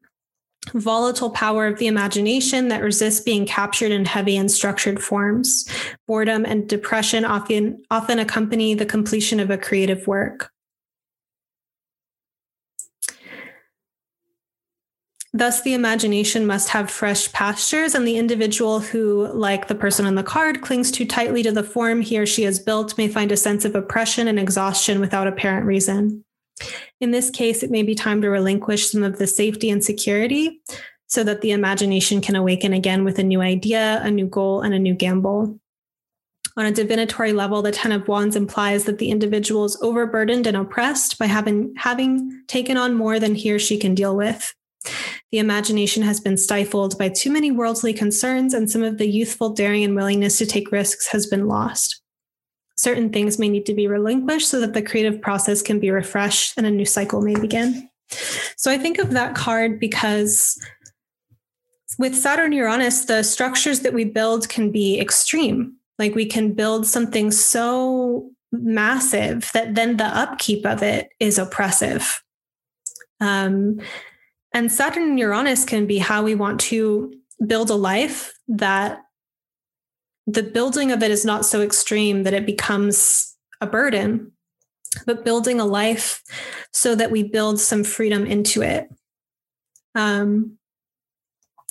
volatile power of the imagination that resists being captured in heavy and structured forms. Boredom and depression often often accompany the completion of a creative work. Thus, the imagination must have fresh pastures, and the individual who, like the person on the card, clings too tightly to the form he or she has built may find a sense of oppression and exhaustion without apparent reason. In this case, it may be time to relinquish some of the safety and security so that the imagination can awaken again with a new idea, a new goal, and a new gamble. On a divinatory level, the Ten of Wands implies that the individual is overburdened and oppressed by having, having taken on more than he or she can deal with. The imagination has been stifled by too many worldly concerns, and some of the youthful daring and willingness to take risks has been lost certain things may need to be relinquished so that the creative process can be refreshed and a new cycle may begin. So I think of that card because with Saturn Uranus, the structures that we build can be extreme. Like we can build something so massive that then the upkeep of it is oppressive. Um, and Saturn and Uranus can be how we want to build a life that the building of it is not so extreme that it becomes a burden, but building a life so that we build some freedom into it. Um,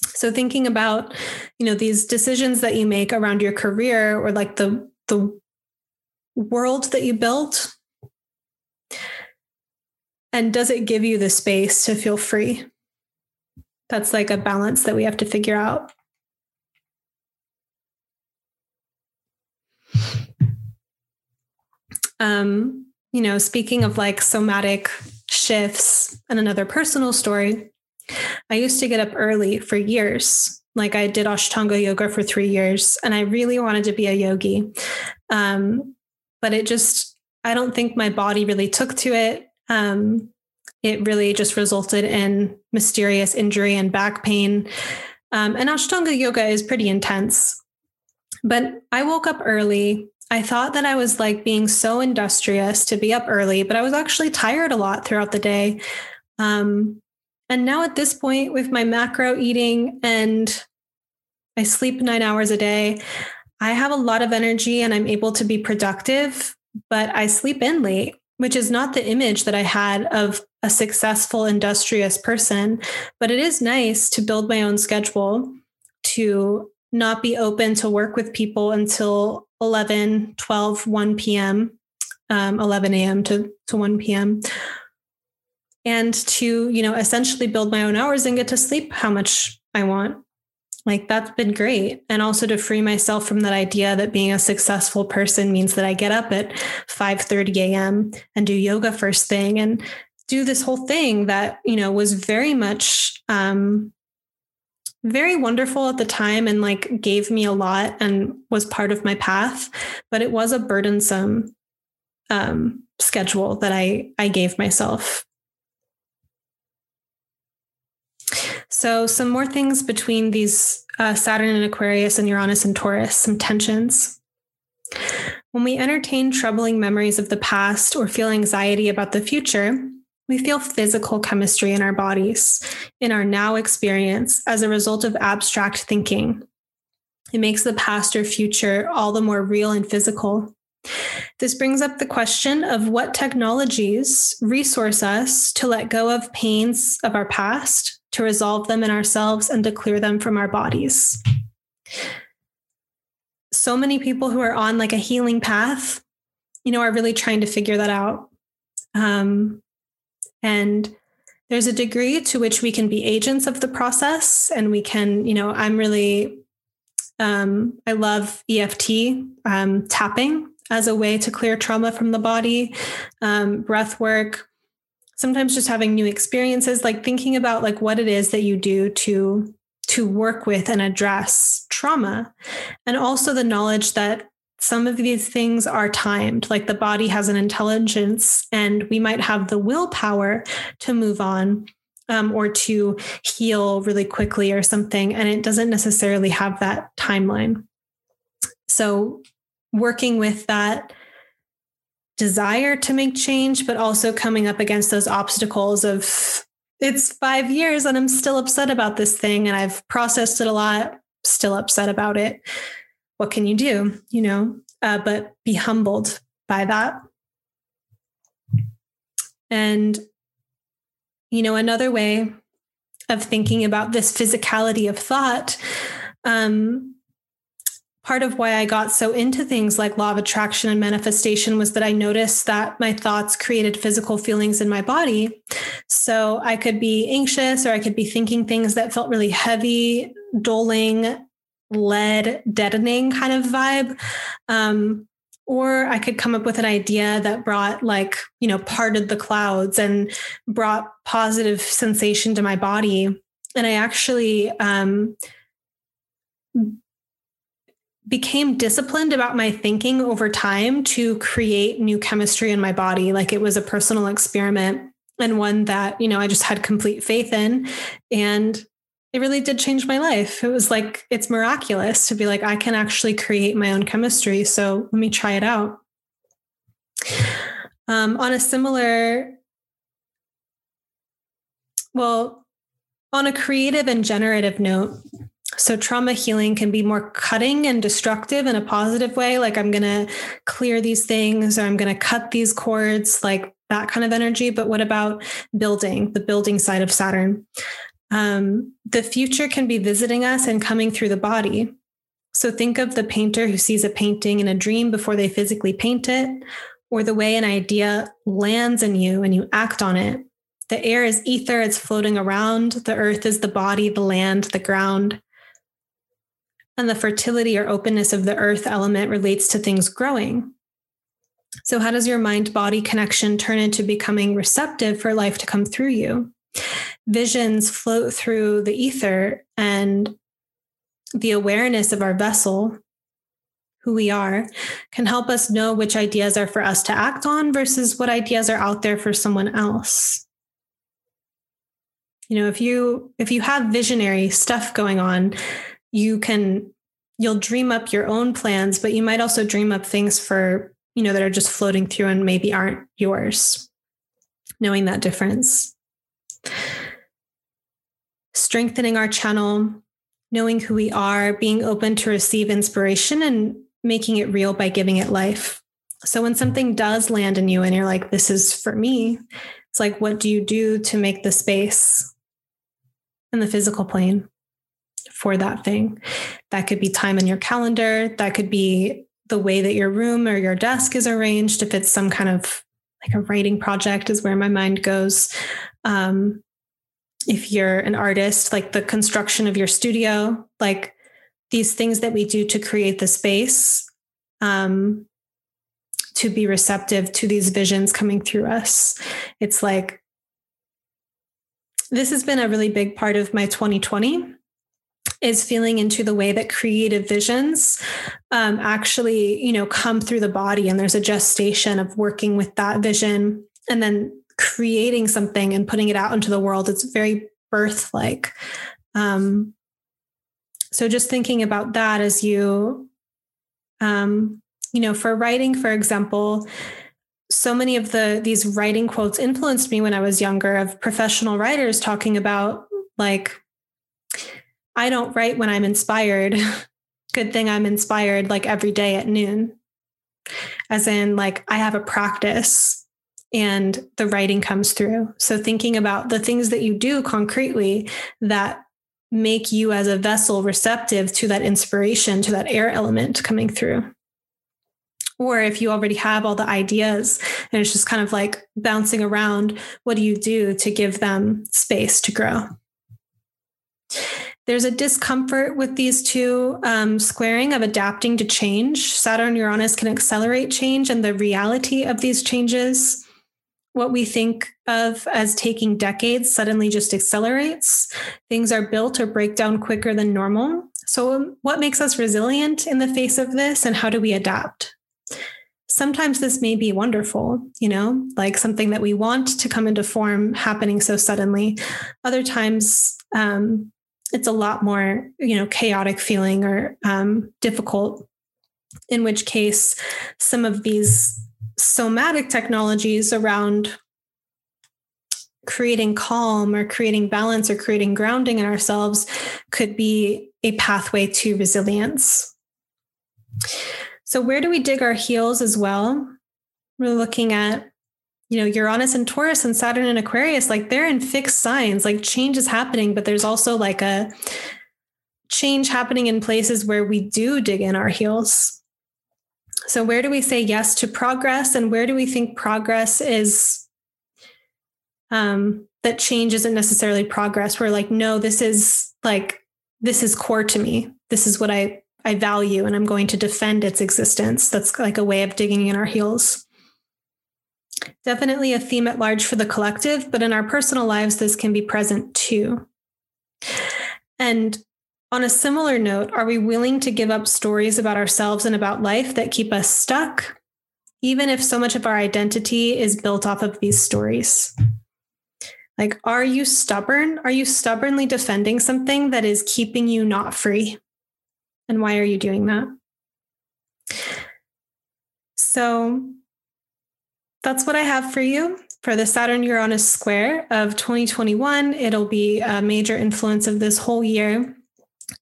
so thinking about, you know, these decisions that you make around your career or like the the world that you built, and does it give you the space to feel free? That's like a balance that we have to figure out. Um, you know, speaking of like somatic shifts and another personal story, I used to get up early for years. Like I did Ashtanga yoga for three years and I really wanted to be a yogi. Um, but it just, I don't think my body really took to it. Um, it really just resulted in mysterious injury and back pain. Um, and Ashtanga yoga is pretty intense. But I woke up early. I thought that I was like being so industrious to be up early, but I was actually tired a lot throughout the day. Um, and now at this point, with my macro eating and I sleep nine hours a day, I have a lot of energy and I'm able to be productive, but I sleep in late, which is not the image that I had of a successful, industrious person. But it is nice to build my own schedule to not be open to work with people until 11, 12, 1 p.m., um, 11 a.m. to, to 1 p.m. And to, you know, essentially build my own hours and get to sleep how much I want. Like that's been great. And also to free myself from that idea that being a successful person means that I get up at 5 30 a.m. and do yoga first thing and do this whole thing that, you know, was very much um, very wonderful at the time and like gave me a lot and was part of my path but it was a burdensome um, schedule that i i gave myself. So some more things between these uh, saturn and aquarius and uranus and taurus some tensions. When we entertain troubling memories of the past or feel anxiety about the future we feel physical chemistry in our bodies, in our now experience, as a result of abstract thinking. It makes the past or future all the more real and physical. This brings up the question of what technologies resource us to let go of pains of our past to resolve them in ourselves and to clear them from our bodies. So many people who are on like a healing path, you know, are really trying to figure that out. Um, and there's a degree to which we can be agents of the process and we can, you know, I'm really, um, I love EFT um, tapping as a way to clear trauma from the body, um, breath work, sometimes just having new experiences, like thinking about like what it is that you do to to work with and address trauma. And also the knowledge that some of these things are timed like the body has an intelligence and we might have the willpower to move on um, or to heal really quickly or something and it doesn't necessarily have that timeline so working with that desire to make change, but also coming up against those obstacles of it's five years and I'm still upset about this thing and I've processed it a lot, still upset about it. What can you do? You know, uh, but be humbled by that. And, you know, another way of thinking about this physicality of thought um, part of why I got so into things like law of attraction and manifestation was that I noticed that my thoughts created physical feelings in my body. So I could be anxious or I could be thinking things that felt really heavy, doling, lead, deadening kind of vibe. Um, or I could come up with an idea that brought, like, you know, parted the clouds and brought positive sensation to my body. And I actually, um, became disciplined about my thinking over time to create new chemistry in my body. Like it was a personal experiment and one that, you know, I just had complete faith in. And it really did change my life. It was like, it's miraculous to be like, I can actually create my own chemistry. So let me try it out. Um, on a similar, well, on a creative and generative note, so trauma healing can be more cutting and destructive in a positive way. Like I'm going to clear these things or I'm going to cut these cords, like that kind of energy. But what about building, the building side of Saturn? Um, the future can be visiting us and coming through the body. So think of the painter who sees a painting in a dream before they physically paint it, or the way an idea lands in you and you act on it. The air is ether, it's floating around. The earth is the body, the land, the ground and the fertility or openness of the earth element relates to things growing. So, how does your mind body connection turn into becoming receptive for life to come through you? Visions float through the ether, and the awareness of our vessel, who we are, can help us know which ideas are for us to act on versus what ideas are out there for someone else. You know, if you if you have visionary stuff going on, you can you'll dream up your own plans but you might also dream up things for you know that are just floating through and maybe aren't yours knowing that difference strengthening our channel knowing who we are being open to receive inspiration and making it real by giving it life so when something does land in you and you're like this is for me it's like what do you do to make the space in the physical plane for that thing. That could be time in your calendar. That could be the way that your room or your desk is arranged. If it's some kind of like a writing project, is where my mind goes. Um, if you're an artist, like the construction of your studio, like these things that we do to create the space um, to be receptive to these visions coming through us. It's like, this has been a really big part of my 2020 is feeling into the way that creative visions um, actually you know come through the body and there's a gestation of working with that vision and then creating something and putting it out into the world it's very birth like um, so just thinking about that as you um, you know for writing for example so many of the these writing quotes influenced me when i was younger of professional writers talking about like I don't write when I'm inspired. Good thing I'm inspired like every day at noon. As in, like, I have a practice and the writing comes through. So, thinking about the things that you do concretely that make you as a vessel receptive to that inspiration, to that air element coming through. Or if you already have all the ideas and it's just kind of like bouncing around, what do you do to give them space to grow? There's a discomfort with these two um, squaring of adapting to change. Saturn Uranus can accelerate change and the reality of these changes what we think of as taking decades suddenly just accelerates. Things are built or break down quicker than normal. So, um, what makes us resilient in the face of this, and how do we adapt? Sometimes this may be wonderful, you know, like something that we want to come into form happening so suddenly. Other times, um, it's a lot more, you know, chaotic feeling or um, difficult. In which case, some of these somatic technologies around creating calm or creating balance or creating grounding in ourselves could be a pathway to resilience. So, where do we dig our heels as well? We're looking at, you know, Uranus and Taurus and Saturn and Aquarius, like they're in fixed signs, like change is happening, but there's also like a change happening in places where we do dig in our heels. So, where do we say yes to progress, and where do we think progress is um, that change isn't necessarily progress? We're like, no, this is like this is core to me. This is what I I value, and I'm going to defend its existence. That's like a way of digging in our heels. Definitely a theme at large for the collective, but in our personal lives, this can be present too. And on a similar note, are we willing to give up stories about ourselves and about life that keep us stuck, even if so much of our identity is built off of these stories? Like, are you stubborn? Are you stubbornly defending something that is keeping you not free? And why are you doing that? So, that's what I have for you for the Saturn Uranus square of 2021. It'll be a major influence of this whole year.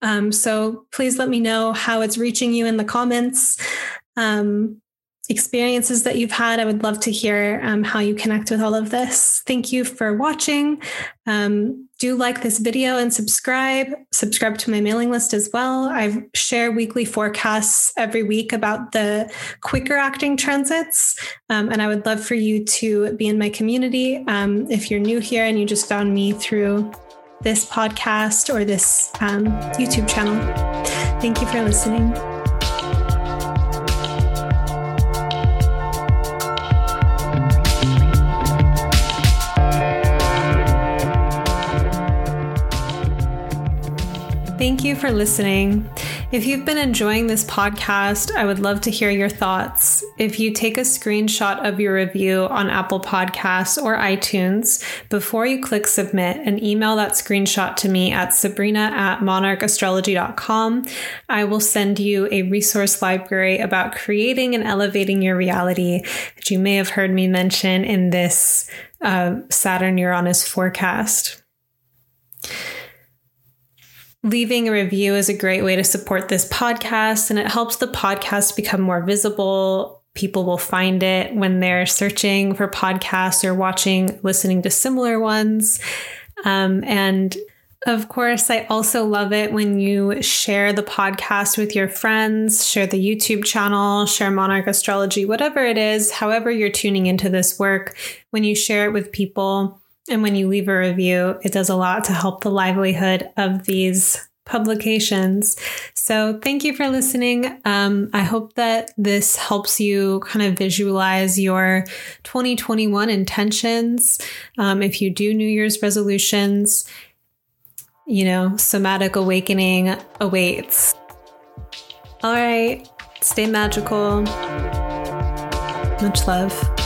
Um, so please let me know how it's reaching you in the comments. Um, experiences that you've had. I would love to hear um, how you connect with all of this. Thank you for watching. Um, do like this video and subscribe. Subscribe to my mailing list as well. I share weekly forecasts every week about the quicker acting transits. Um, and I would love for you to be in my community. Um, if you're new here and you just found me through this podcast or this um, YouTube channel. Thank you for listening. Thank you for listening. If you've been enjoying this podcast, I would love to hear your thoughts. If you take a screenshot of your review on Apple Podcasts or iTunes before you click submit and email that screenshot to me at sabrina at monarchastrology.com, I will send you a resource library about creating and elevating your reality that you may have heard me mention in this uh, Saturn Uranus forecast. Leaving a review is a great way to support this podcast, and it helps the podcast become more visible. People will find it when they're searching for podcasts or watching, listening to similar ones. Um, and of course, I also love it when you share the podcast with your friends, share the YouTube channel, share Monarch Astrology, whatever it is, however you're tuning into this work. When you share it with people, and when you leave a review, it does a lot to help the livelihood of these publications. So thank you for listening. Um, I hope that this helps you kind of visualize your 2021 intentions. Um, if you do New Year's resolutions, you know, somatic awakening awaits. All right, stay magical. Much love.